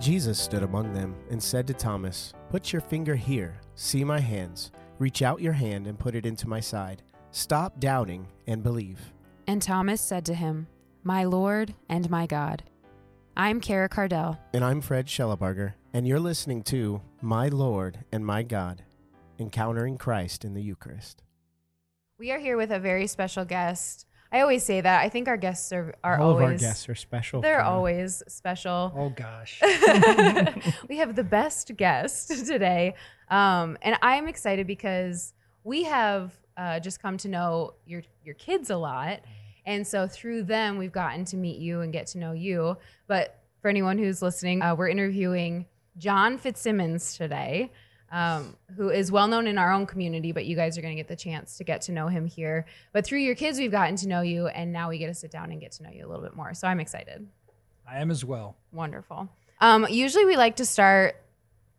Jesus stood among them and said to Thomas, Put your finger here, see my hands. Reach out your hand and put it into my side. Stop doubting and believe. And Thomas said to him, My Lord and my God. I'm Kara Kardell. And I'm Fred Shellabarger, and you're listening to My Lord and My God Encountering Christ in the Eucharist. We are here with a very special guest. I always say that. I think our guests are, are All always of our guests are special. They're Kara. always special. Oh gosh. we have the best guest today. Um, and I'm excited because we have uh, just come to know your your kids a lot. And so through them, we've gotten to meet you and get to know you. But for anyone who's listening, uh, we're interviewing John Fitzsimmons today, um, who is well known in our own community, but you guys are going to get the chance to get to know him here. But through your kids, we've gotten to know you, and now we get to sit down and get to know you a little bit more. So I'm excited. I am as well. Wonderful. Um, usually we like to start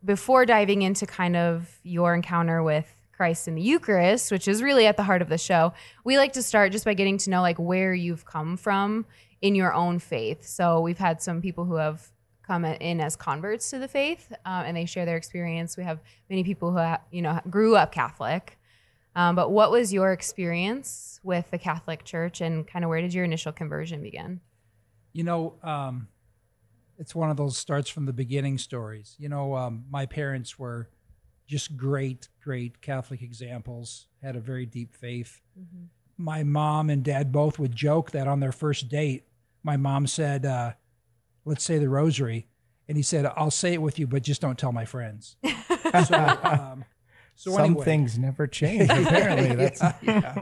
before diving into kind of your encounter with Christ in the Eucharist, which is really at the heart of the show. We like to start just by getting to know like where you've come from in your own faith. So we've had some people who have come in as converts to the faith, uh, and they share their experience. We have many people who ha- you know grew up Catholic. Um, but what was your experience with the Catholic Church, and kind of where did your initial conversion begin? You know, um, it's one of those starts from the beginning stories. You know, um, my parents were just great, great Catholic examples, had a very deep faith. My mom and dad both would joke that on their first date, my mom said, uh, Let's say the rosary. And he said, I'll say it with you, but just don't tell my friends. so, um, so Some anyway. things never change. Apparently, that's yeah.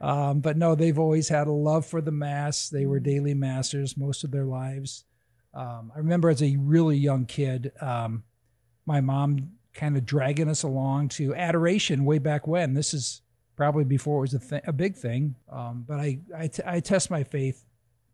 Um, but no, they've always had a love for the mass. They were daily massers most of their lives. Um, I remember as a really young kid, um, my mom kind of dragging us along to adoration way back when. This is probably before it was a, th- a big thing. Um, but I, I, t- I test my faith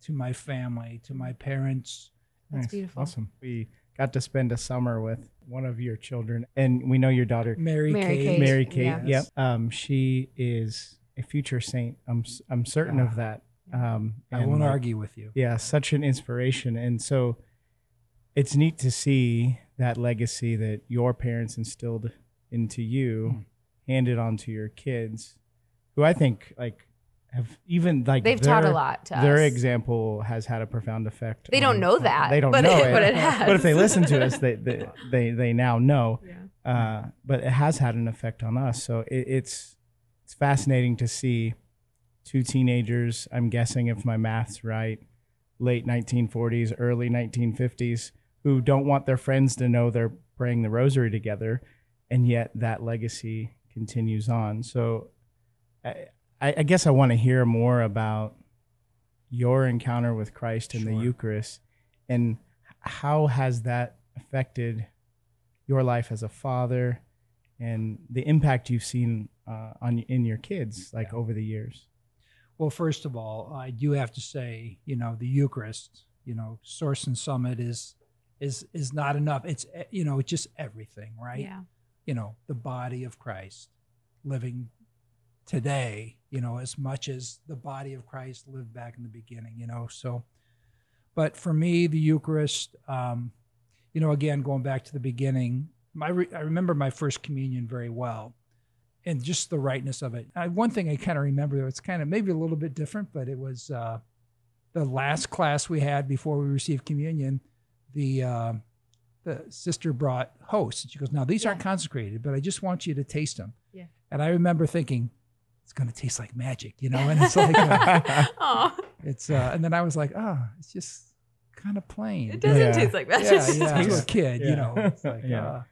to my family, to my parents. That's Nice. beautiful. Awesome. We got to spend a summer with one of your children, and we know your daughter, Mary, Mary Kate. Kate. Mary Kate. Yeah. Yep. Um, she is a future saint. I'm s- I'm certain of that. Um, I and, won't like, argue with you. yeah, such an inspiration. And so it's neat to see that legacy that your parents instilled into you, handed on to your kids, who I think like have even like They've taught a lot to Their us. example has had a profound effect. They don't on- know on- that, They don't but know it- it, but it But if they listen to us, they they they, they now know. Yeah. Uh, but it has had an effect on us. So it, it's it's fascinating to see two teenagers. I'm guessing if my math's right, late 1940s, early 1950s, who don't want their friends to know they're praying the rosary together, and yet that legacy continues on. So I, I I guess I want to hear more about your encounter with Christ in the Eucharist, and how has that affected your life as a father, and the impact you've seen uh, on in your kids like over the years. Well, first of all, I do have to say, you know, the Eucharist, you know, Source and Summit is is is not enough. It's eh, you know, it's just everything, right? Yeah. You know, the body of Christ living today, you know, as much as the body of Christ lived back in the beginning, you know. So but for me, the Eucharist, um, you know, again, going back to the beginning, my re- I remember my first communion very well and just the rightness of it. Uh, one thing I kind of remember, though, it's kind of maybe a little bit different, but it was uh, the last class we had before we received communion. The uh, the sister brought hosts, and she goes, "Now these aren't consecrated, but I just want you to taste them." Yeah. And I remember thinking, "It's going to taste like magic," you know, and it's like uh, Oh, it's, uh, and then I was like, "Oh, it's just kind of plain." it doesn't Yeah. taste like that. yeah, yeah, to a Yeah. kid, you know. It's like, Yeah. uh,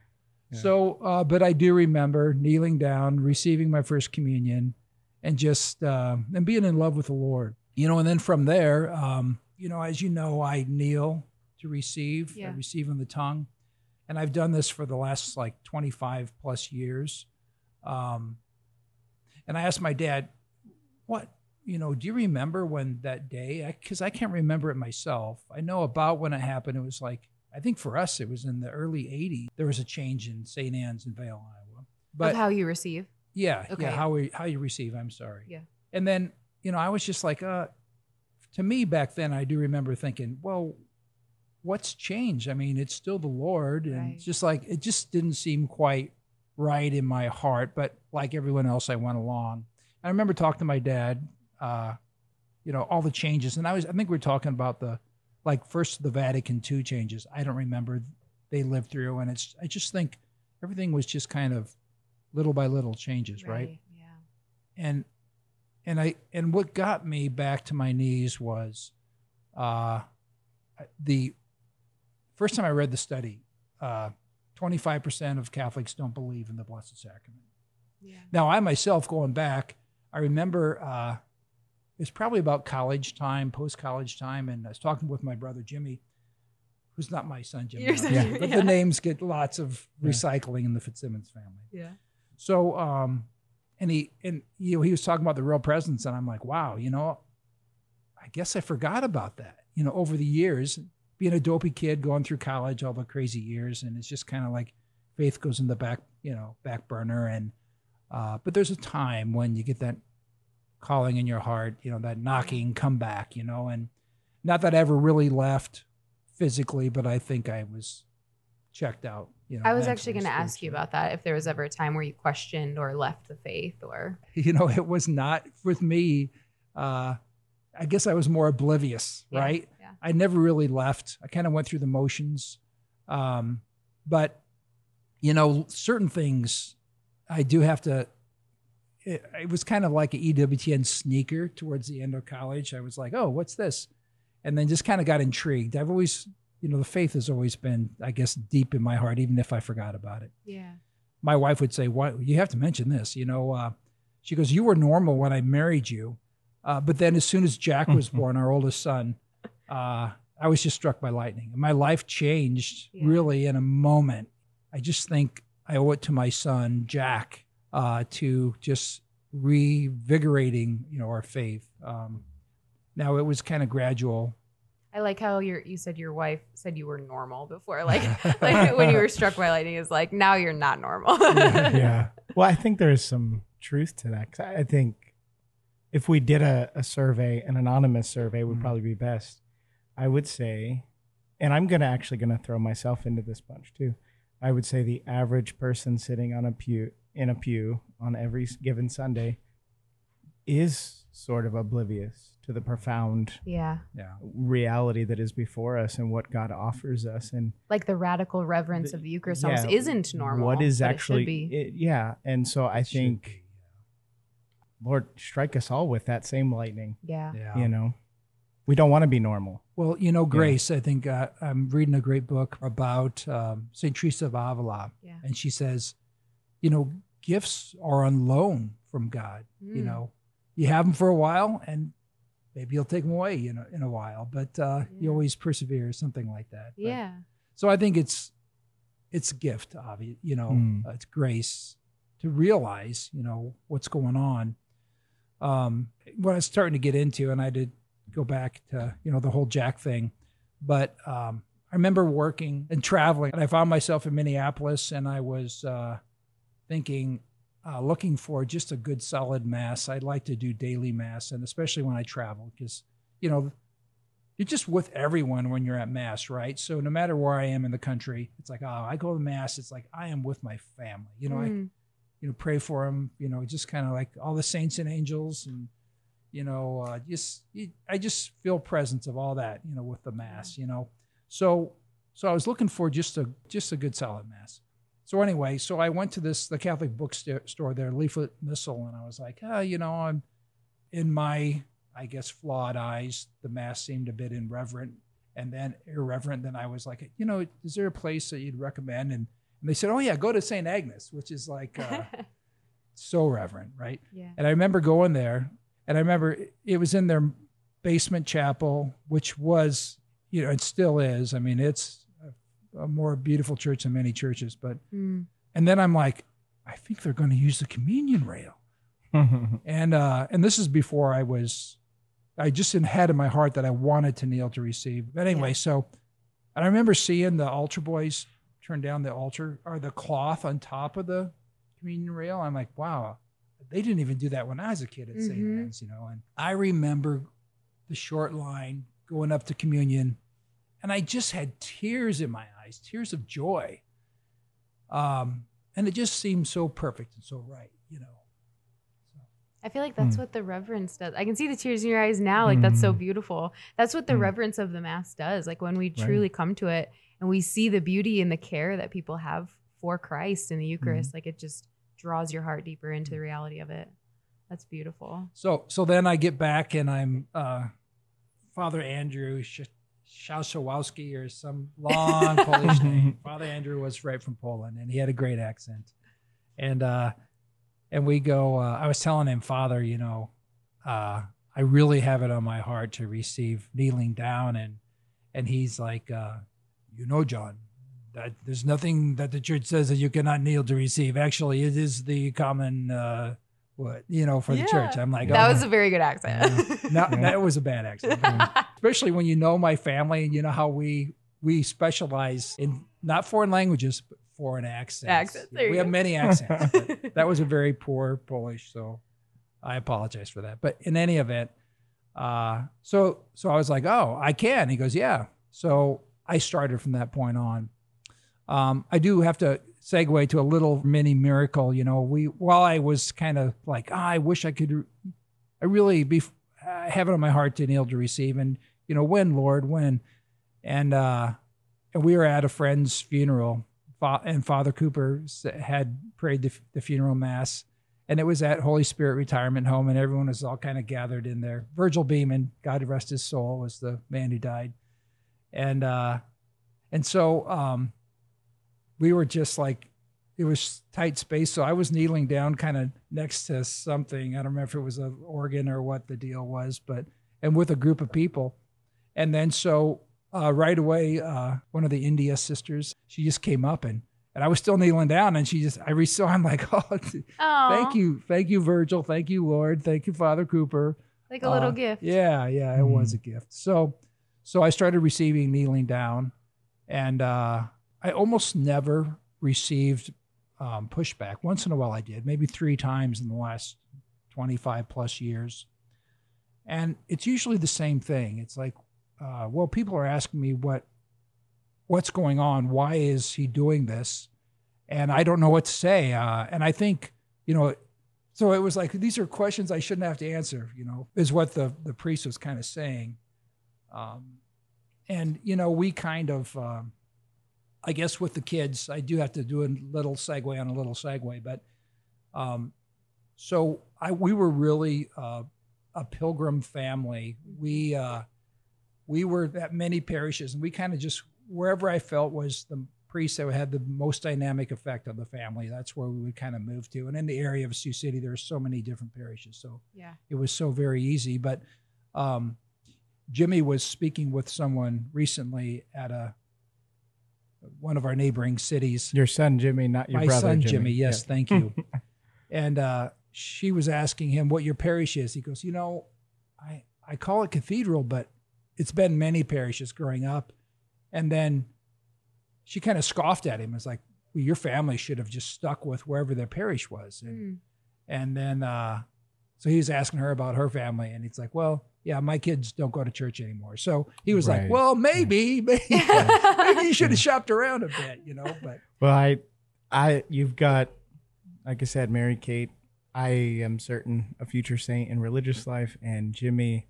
Yeah. So, uh, but I do remember kneeling down, receiving my first communion, and just uh, and being in love with the Lord. You know, and then from there, um, you know, as you know, I kneel to receive. Yeah. I receive on the tongue, and I've done this for the last like twenty five plus years. Um, and I asked my dad, "What you know, do you remember when that day? Because I, can't remember it myself. I know about when it happened. It was like, I think for us, it was in the early 80s. There was a change in St. Anne's in Vail, Iowa. But of how you receive. yeah, Okay. yeah, how we how you receive. I'm sorry. Yeah. And then you know, I was just like, uh, to me back then, I do remember thinking, well, what's changed? I mean, it's still the Lord, and Right. it's just like it just didn't seem quite right in my heart, but like everyone else, I went along. I remember talking to my dad, uh, you know, all the changes. And I was, I think we are talking about the, like first the Vatican II changes. I don't remember they lived through. And it's, I just think everything was just kind of little by little changes. Right. right? Yeah. And, and I, and what got me back to my knees was, uh, the first time I read the study, uh, 25% of Catholics don't believe in the Blessed Sacrament. Yeah. Now, I myself, going back, I remember uh, it's probably about college time, post college time, and I was talking with my brother Jimmy, who's not my son Jimmy, son, yeah. but yeah. the names get lots of recycling in the Fitzsimmons family. Yeah. So, um, and he and you know, he was talking about the real presence, and I'm like, wow, you know, I guess I forgot about that. You know, over the years, being a dopey kid, going through college, all the crazy years, and it's just kind of like faith goes in the back, you know, back burner. And uh, but there's a time when you get that calling in your heart, you know, that knocking, come back, you know, and not that I ever really left physically, but I think I was checked out. You know, I was actually going to ask you about that. If there was ever a time where you questioned or left the faith, or you know it was not with me uh i guess i was more oblivious Yeah, right Yeah. i never really left i kind of went through the motions um but you know certain things i do have to it, it was kind of like an ewtn sneaker towards the end of college i was like oh what's this and then just kind of got intrigued i've always you know the faith has always been i guess deep in my heart even if i forgot about it Yeah. my wife would say, "Why you have to mention this?" You know, uh, she goes, "You were normal when I married you, uh, but then as soon as Jack was born, our oldest son, uh, I was just struck by lightning, my life changed Yeah. really in a moment. I just think I owe it to my son Jack uh, to just revigorating, you know, our faith. Um, now it was kind of gradual. I like how your you said your wife said you were normal before, like like when you were struck by lightning is like now you're not normal. yeah. Well, I think there is some truth to that because I think if we did a, a survey, an anonymous survey would Mhm. probably be best. I would say, and I'm gonna actually gonna throw myself into this bunch too. I would say the average person sitting on a pew in a pew on every given Sunday is sort of oblivious to the profound yeah. Yeah. reality that is before us and what God offers us and Like the radical reverence The- of the Eucharist yeah, isn't normal. What is but it actually should be. it- yeah, and so I It think be, Lord strike us all with that same lightning. yeah. yeah. You know, we don't want to be normal. Well, you know, Grace, I think uh, I'm reading a great book about um, St. Teresa of Avila, Yeah. and she says, you know, gifts are on loan from God. You Mm. know, you have them for a while, and maybe you'll take them away, you know, in a while, but uh, you always persevere, something like that. But- Yeah. so I think it's it's a gift, obvious, you know, Mm. uh, it's grace to realize, you know, what's going on. Um, what I was starting to get into, and I did go back to, you know, the whole Jack thing, but um, I remember working and traveling, and I found myself in Minneapolis, and I was uh, thinking, uh, looking for just a good solid mass. I'd like to do daily mass, and especially when I travel, because you know you're just with everyone when you're at mass, right? So no matter where I am in the country, it's like, oh, I go to mass. It's like I am with my family. You know, I Mm. you know pray for them. You know, just kind of like all the saints and angels, and you know, uh, just you, I just feel presence of all that. You know, with the mass. You know, so so I was looking for just a just a good solid mass. So anyway, so I went to this the Catholic bookstore there, Leaflet Missal, and I was like, oh, you know, I'm in my I guess flawed eyes, the mass seemed a bit irreverent and then irreverent. Then I was like, you know, is there a place that you'd recommend? And, and they said, oh yeah, go to St. Agnes, which is like uh, so reverent, right? yeah. And I remember going there, and I remember it- it was in their basement chapel, which was, you know, it still is. I mean, it's a, a more beautiful church than many churches. But Mm. and then I'm like, I think they're going to use the communion rail and uh and this is before i was i just had in my heart that i wanted to kneel to receive but anyway Yeah. so and i remember seeing the altar boys turn down the altar or the cloth on top of the communion rail i'm like wow they didn't even do that when i was a kid at st Mhm. anne's you know and i remember the short line going up to communion and I just had tears in my eyes, tears of joy. Um, and it just seemed so perfect and so right, you know. I feel like that's Hmm. what the reverence does. I can see the tears in your eyes now. Like that's so Mm. beautiful. That's what the Mm. reverence of the mass does. Like when we Right. truly come to it and we see the beauty and the care that people have for Christ in the Eucharist, like it just draws your heart deeper into the reality of it. That's beautiful. So so then I get back and I'm uh, Father Andrew Sh- Szaszowski or some long Polish name. Father Andrew was right from Poland and he had a great accent. And uh, and we go. Uh, I was telling him, Father, you know, uh, I really have it on my heart to receive kneeling down, and and he's like, uh, you know, John, that there's nothing that the church says that you cannot kneel to receive. Actually, it is the common. Uh, what you know for the church. I'm like, that oh, was a very good accent. no, that was a bad accent. Especially when you know my family and you know how we we specialize in not foreign languages but foreign accents. Accents, we have go. many accents. that was a very poor Polish, so I apologize for that. But in any event, uh, so so I was like, oh, I can. He goes, yeah. So I started from that point on. Um, I do have to segue to a little mini miracle. You know, we while I was kind of like, ah, I wish I could, I really be uh, have it on my heart to kneel to receive, and you know, when Lord, when, and uh, and we were at a friend's funeral, and Father Cooper had prayed the, the funeral mass, and it was at Holy Spirit Retirement Home, and everyone was all kind of gathered in there. Virgil Beeman, God rest his soul, was the man who died, and uh, and so um, we were just like it was tight space, so I was kneeling down, kind of next to something. I don't remember if it was an organ or what the deal was, but and with a group of people, and then so uh, right away, uh, one of the India sisters, she just came up and and I was still kneeling down, and she just I re- so I'm like, oh, Aw, thank you, thank you, Virgil, thank you, Lord, thank you, Father Cooper. Like a little Uh, gift. Yeah, yeah, it was a gift. So, so I started receiving kneeling down, and uh, I almost never received um, pushback. Once in a while, I did, maybe three times in the last twenty-five plus years, and it's usually the same thing. It's like, uh, well, people are asking me what what's going on. Why is he doing this? And I don't know what to say. Uh, and I think, you know, so it was like these are questions I shouldn't have to answer. You know, is what the the priest was kind of saying. Um, and you know, we kind of, um, I guess, with the kids, I do have to do a little segue on a little segue, but um, so I we were really uh, a pilgrim family. We uh, we were at many parishes, and we kind of just wherever I felt was the priest that had the most dynamic effect on the family. That's where we would kind of move to. And in the area of Sioux City, there are so many different parishes, so Yeah. it was so very easy. But um, Jimmy was speaking with someone recently at a one of our neighboring cities. Your son Jimmy, not your My brother son Jimmy. Jimmy, yes, Yeah. thank you. and uh, she was asking him what your parish is. He goes, you know, I I call it cathedral, but it's been many parishes growing up. And then she kind of scoffed at him. It's like, well, your family should have just stuck with wherever their parish was. And Mm. and then, uh, so he was asking her about her family, and it's like, well, yeah, my kids don't go to church anymore. So he was like, well, maybe, maybe, maybe you should have shopped around a bit, you know. But Well, I, I, you've got, like I said, Mary Kate. I am certain a future saint in religious life, and Jimmy,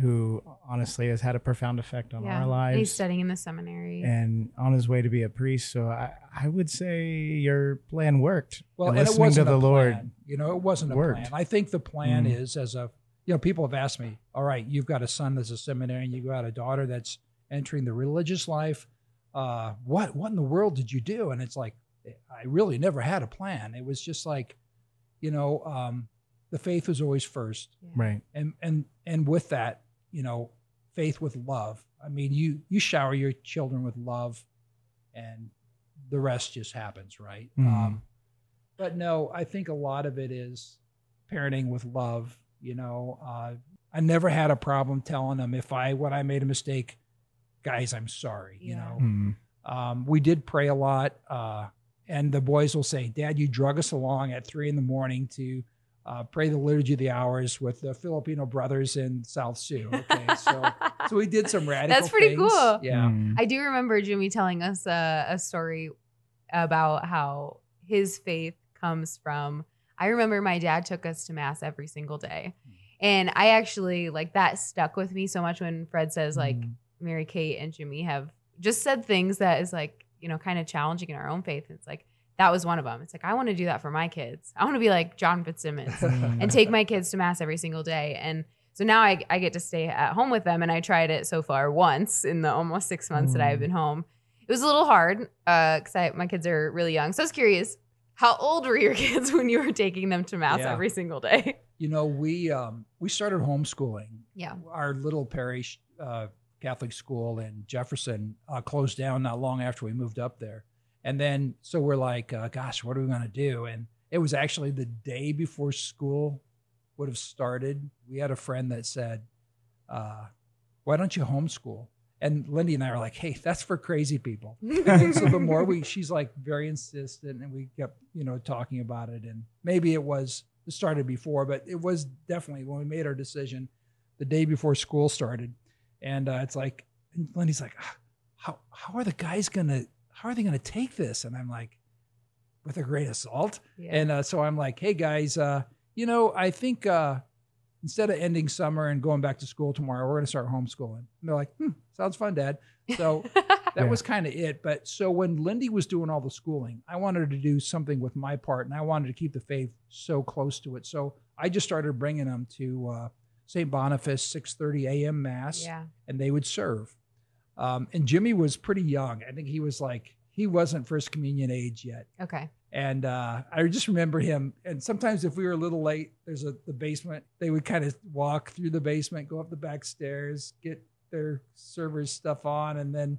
who honestly has had a profound effect on yeah. our lives. he's studying in the seminary. and on his way to be a priest. So I, I would say your plan worked. well, and and it wasn't to the a Lord. plan. You know, it wasn't a worked. plan. I think the plan Mm. is as a, you know, people have asked me, all right, you've got a son that's a seminarian, you've got a daughter that's entering the religious life. Uh, what what in the world did you do? And it's like, I really never had a plan. It was just like, you know, um, the faith was always first. Yeah. Right. and and and with that you know faith with love i mean you you shower your children with love and the rest just happens right Mhm. um but no i think a lot of it is parenting with love you know uh i never had a problem telling them if i when i made a mistake guys i'm sorry you Yeah. know Mm. um, we did pray a lot, uh, and the boys will say, "Dad, you drug us along at three in the morning to uh, pray the liturgy of the hours with the Filipino brothers in South Sioux." Okay, so so we did some radical. That's pretty things. cool. Yeah. Mm. I do remember Jimmy telling us a, a story about how his faith comes from. I remember my dad took us to mass every single day. And I actually like that stuck with me so much when Fred says like Mhm. Mary Kate and Jimmy have just said things that is like, you know, kind of challenging in our own faith. It's like that was one of them. It's like I want to do that for my kids. I want to be like John Fitzsimmons Mm. and take my kids to mass every single day. And so now I, I get to stay at home with them. And I tried it so far once in the almost six months that I've Mm. been home. It was a little hard because I my kids are really young. So I was curious, how old were your kids when you were taking them to mass Yeah. every single day? You know, we um, we started homeschooling. Yeah. Our little parish uh, Catholic school in Jefferson uh, closed down not long after we moved up there, and then so we're like, uh, gosh, what are we going to do? And it was actually the day before school would have started. We had a friend that said, uh, "Why don't you homeschool?" And Lindy and I were like, "Hey, that's for crazy people." and so the more we she's like very insistent and we kept you know talking about it and maybe it was it started before but it was definitely when we made our decision the day before school started and uh, it's like and Lindy's like "Ah, how how are the guys gonna how are they gonna take this and I'm like with a grain of salt Yeah. and uh, so I'm like hey guys uh, you know I think uh, instead of ending summer and going back to school tomorrow we're gonna start homeschooling and they're like hmm, sounds fun dad so that Yeah. was kind of it. But so when Lindy was doing all the schooling, I wanted to do something with my part, and I wanted to keep the faith so close to it. So I just started bringing them to uh, St. Boniface 6:30 a.m. mass, yeah. and they would serve. Um, and Jimmy was pretty young. I think he was like he wasn't first communion age yet. Okay. And uh, I just remember him. And sometimes if we were a little late, there's a the basement. They would kind of walk through the basement, go up the back stairs, get their servers stuff on, and then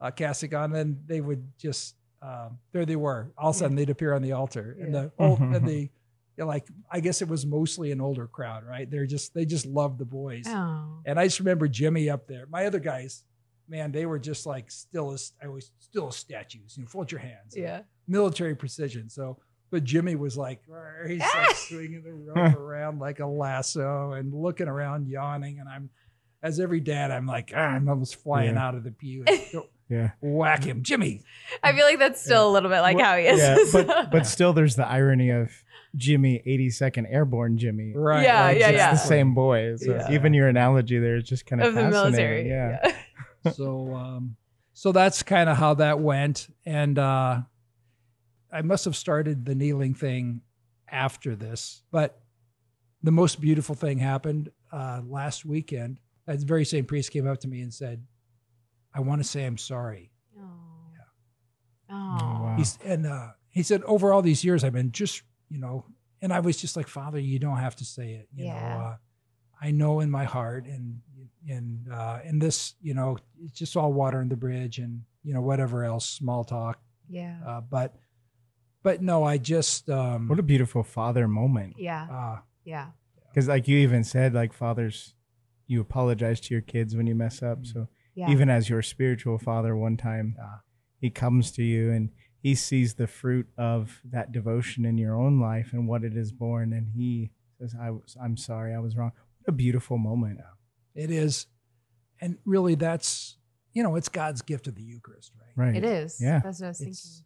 uh, casting on. Then they would just um, there they were. All of a sudden they'd appear on the altar, and the old and the you know, like I guess it was mostly an older crowd, right? They're just they just loved the boys. Oh. And I just remember Jimmy up there. My other guys, man, they were just like still as I was still as statues. You know, fold your hands. Yeah. Military precision. So, but Jimmy was like, he's like swinging the rope around like a lasso and looking around, yawning. And I'm, as every dad, I'm like, ah, I'm almost flying Yeah. out of the pew. Yeah. Whack him, Jimmy. I feel like that's still a little bit like Well, how he is. Yeah, but but still, there's the irony of Jimmy, 82nd Airborne Jimmy. Right. Yeah, right, yeah, It's yeah. the same boy. So Yeah. even your analogy there is just kind of of the military. Yeah. so um so that's kind of how that went and uh i must have started the kneeling thing after this but the most beautiful thing happened uh last weekend that very same priest came up to me and said i want to say i'm sorry Oh. Oh, Oh. wow. He's and uh he said over all these years i've been just you know and i was just like father you don't have to say it you Yeah. know uh i know in my heart and and uh and this you know it's just all water in the bridge and you know whatever else small talk Yeah. uh but but no i just um What a beautiful father moment. Yeah. uh Yeah. Because like you even said, like fathers, you apologize to your kids when you mess up. So Yeah. even as your spiritual father, one time Yeah. he comes to you and he sees the fruit of that devotion in your own life and what it is born, and he says, "I was, I'm sorry, I was wrong." What a beautiful moment. it is and really that's you know it's god's gift of the eucharist right Right. it is. Yeah. That's what I was thinking. it's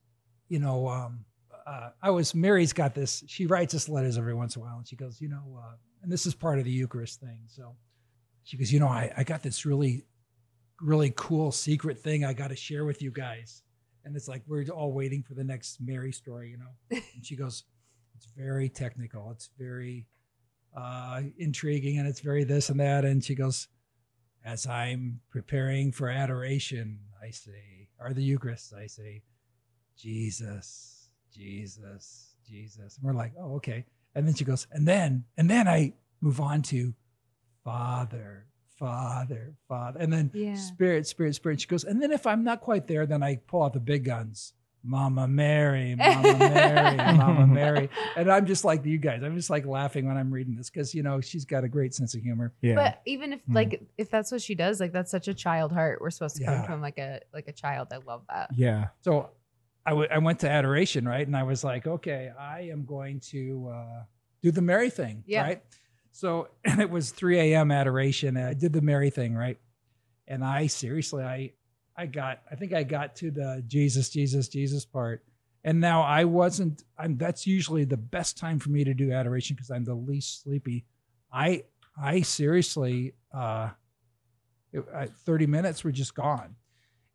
you know um uh, i was mary's got this she writes us letters every once in a while and she goes you know uh, and this is part of the eucharist thing so she goes you know i, I got this really really cool secret thing i got to share with you guys. And it's like we're all waiting for the next mary story you know? And she goes it's very technical. It's very uh intriguing and it's very this and that. And she goes as i'm preparing for adoration i say or the eucharist i say Jesus, Jesus, Jesus. And we're like, oh, okay. And then she goes, and then, and then I move on to Father, Father, Father. And then Yeah. Spirit, Spirit, Spirit. She goes, and then if I'm not quite there, then I pull out the big guns. Mama Mary, Mama Mary, Mama Mary. And I'm just like you guys. I'm just like laughing when I'm reading this because, you know, she's got a great sense of humor. Yeah. But even if Mm. like if that's what she does, like that's such a child heart. We're supposed to come Yeah. to him like a like a child. I love that. yeah. so I, w- I went to adoration, right? And I was like, okay, I am going to uh, do the Mary thing, Yeah. right? So, and it was 3 a.m. adoration. And I did the Mary thing, right? and I seriously, I, I got, I think I got to the Jesus, Jesus, Jesus part, and now I wasn't. I'm. That's usually the best time for me to do adoration because I'm the least sleepy. I, I seriously, uh, it, I, 30 minutes were just gone,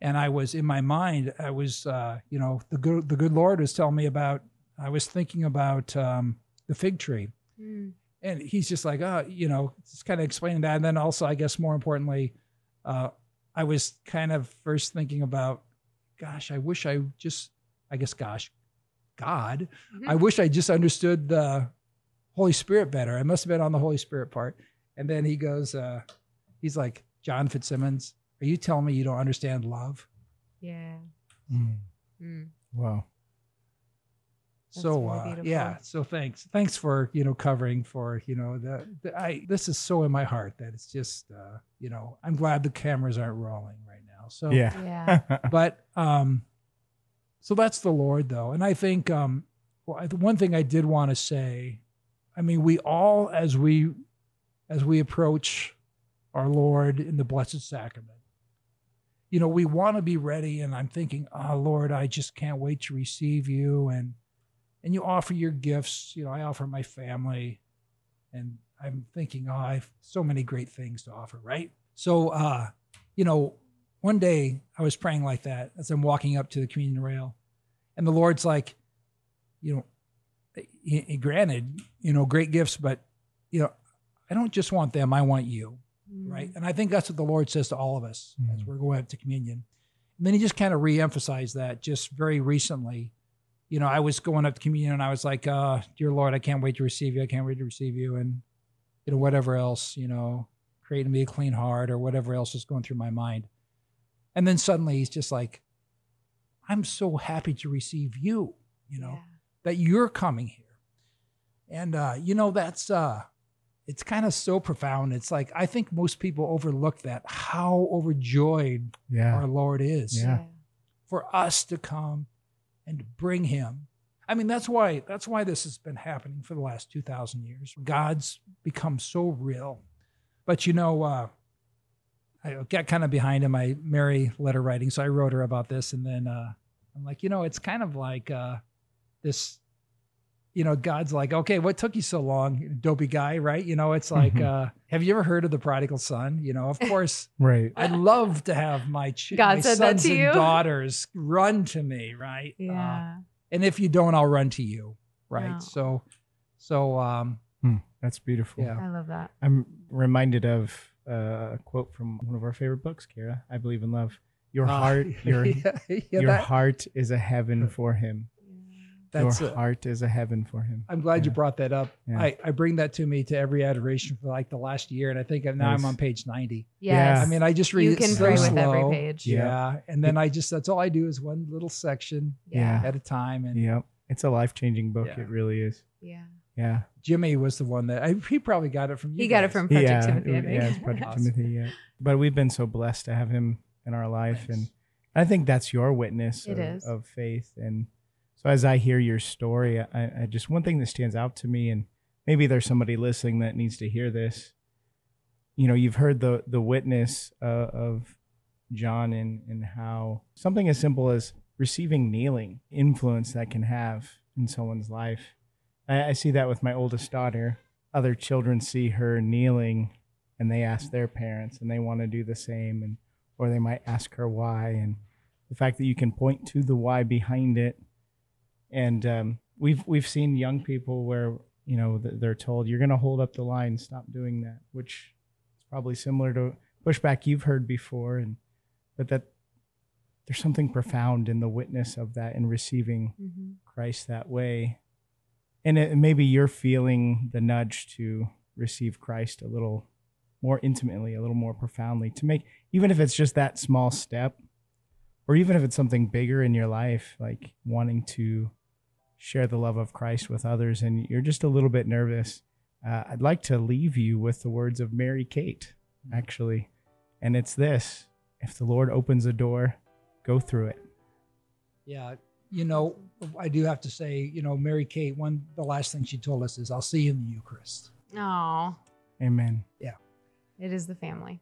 and I was in my mind. I was, uh, you know, the good, the good Lord was telling me about. I was thinking about um, the fig tree Mm. and he's just like, oh, you know, just kind of explaining that. And then also, I guess more importantly, uh, I was kind of first thinking about, gosh, I wish I just, I guess, gosh, God, I wish I just understood the Holy Spirit better. I must have been on the Holy Spirit part. And then he goes, uh, he's like, John Fitzsimmons, are you telling me you don't understand love? Yeah. Mm. Mm. Wow. That's so really uh, yeah so thanks thanks for you know covering for you know the, the i this is so in my heart that it's just uh you know i'm glad the cameras aren't rolling right now so Yeah. Yeah. but um so that's the lord though and i think um well, I- the one thing i did want to say i mean we all as we as we approach our lord in the blessed sacrament you know we want to be ready and i'm thinking oh lord i just can't wait to receive you and and you offer your gifts you know i offer my family and i'm thinking oh i've so many great things to offer right? So uh you know one day I was praying like that as I'm walking up to the communion rail, and the Lord's like, you know, he granted, you know, great gifts, but you know, I don't just want them; I want you, Mm. right? And I think that's what the Lord says to all of us as Mhm. we're going up to communion. And then He just kind of re-emphasized that just very recently. You know, I was going up to communion, and I was like, uh, "Dear Lord, I can't wait to receive you. I can't wait to receive you," and you know, whatever else, you know, creating me a clean heart or whatever else was going through my mind. And then suddenly he's just like, I'm so happy to receive you, you know, Yeah. that you're coming here. And uh, you know, that's uh it's kind of so profound. It's like I think most people overlook that how overjoyed Yeah. our Lord is Yeah. for us to come and to bring him. I mean, that's why that's why this has been happening for the last 2000 years. God's become so real. But you know, uh I got kind of behind in my Mary letter writing, so I wrote her about this and then uh I'm like, you know, it's kind of like uh this you know, God's like, okay, what took you so long, dopey guy, right? You know, it's like, uh, have you ever heard of the prodigal son? You know, of course, Right. I'd love to have my, ch- God my said that sons to and daughters run to me, right? Uh, Yeah. and if you don't, I'll run to you, right? Wow. So, so, um, Hmm, That's beautiful. Yeah. I love that. I'm reminded of uh, a quote from one of our favorite books, Kara. I believe in love. Your uh, heart, your yeah, yeah, your that- heart is a heaven for him. That's your it. heart is a heaven for him. I'm glad you brought that up. Yeah. I, I bring that to me to every adoration for like the last year, and I think now I'm Nice. on page 90. Yes. I mean, I just read you it can so pray with every page. Yeah. Yeah, and then I just that's all I do is one little section Yeah. at a time. And Yep. It's a life changing book. Yeah. It really is. Yeah. Yeah. Jimmy was the one that I, he probably got it from you. He got it from Project yeah, Timothy, I it- think. Yeah, it's Project Awesome. Timothy. Yeah. But we've been so blessed to have him in our life. Thanks. And I think that's your witness It of, is. of faith. And so as I hear your story, I, I just, one thing that stands out to me, and maybe there's somebody listening that needs to hear this. You know, you've heard the, the witness uh, of John and, and how something as simple as receiving kneeling influence that can have in someone's life. I, I see that with my oldest daughter. Other children see her kneeling and they ask their parents and they want to do the same and or they might ask her why and the fact that you can point to the why behind it and um, we've we've seen young people where you know they're told you're going to hold up the line stop doing that which is probably similar to pushback you've heard before and but that there's something profound in the witness of that and receiving hmm Christ that way. And it, maybe you're feeling the nudge to receive Christ a little more intimately, a little more profoundly, to make, even if it's just that small step, or even if it's something bigger in your life, like wanting to share the love of Christ with others, and you're just a little bit nervous. Uh, I'd like to leave you with the words of Mary Kate, actually. And it's this if the Lord opens a door, go through it. Yeah, you know, I do have to say, you know, Mary Kate. One, the last thing she told us is, "I'll see you in the Eucharist." Oh, Amen. Yeah. It is the family.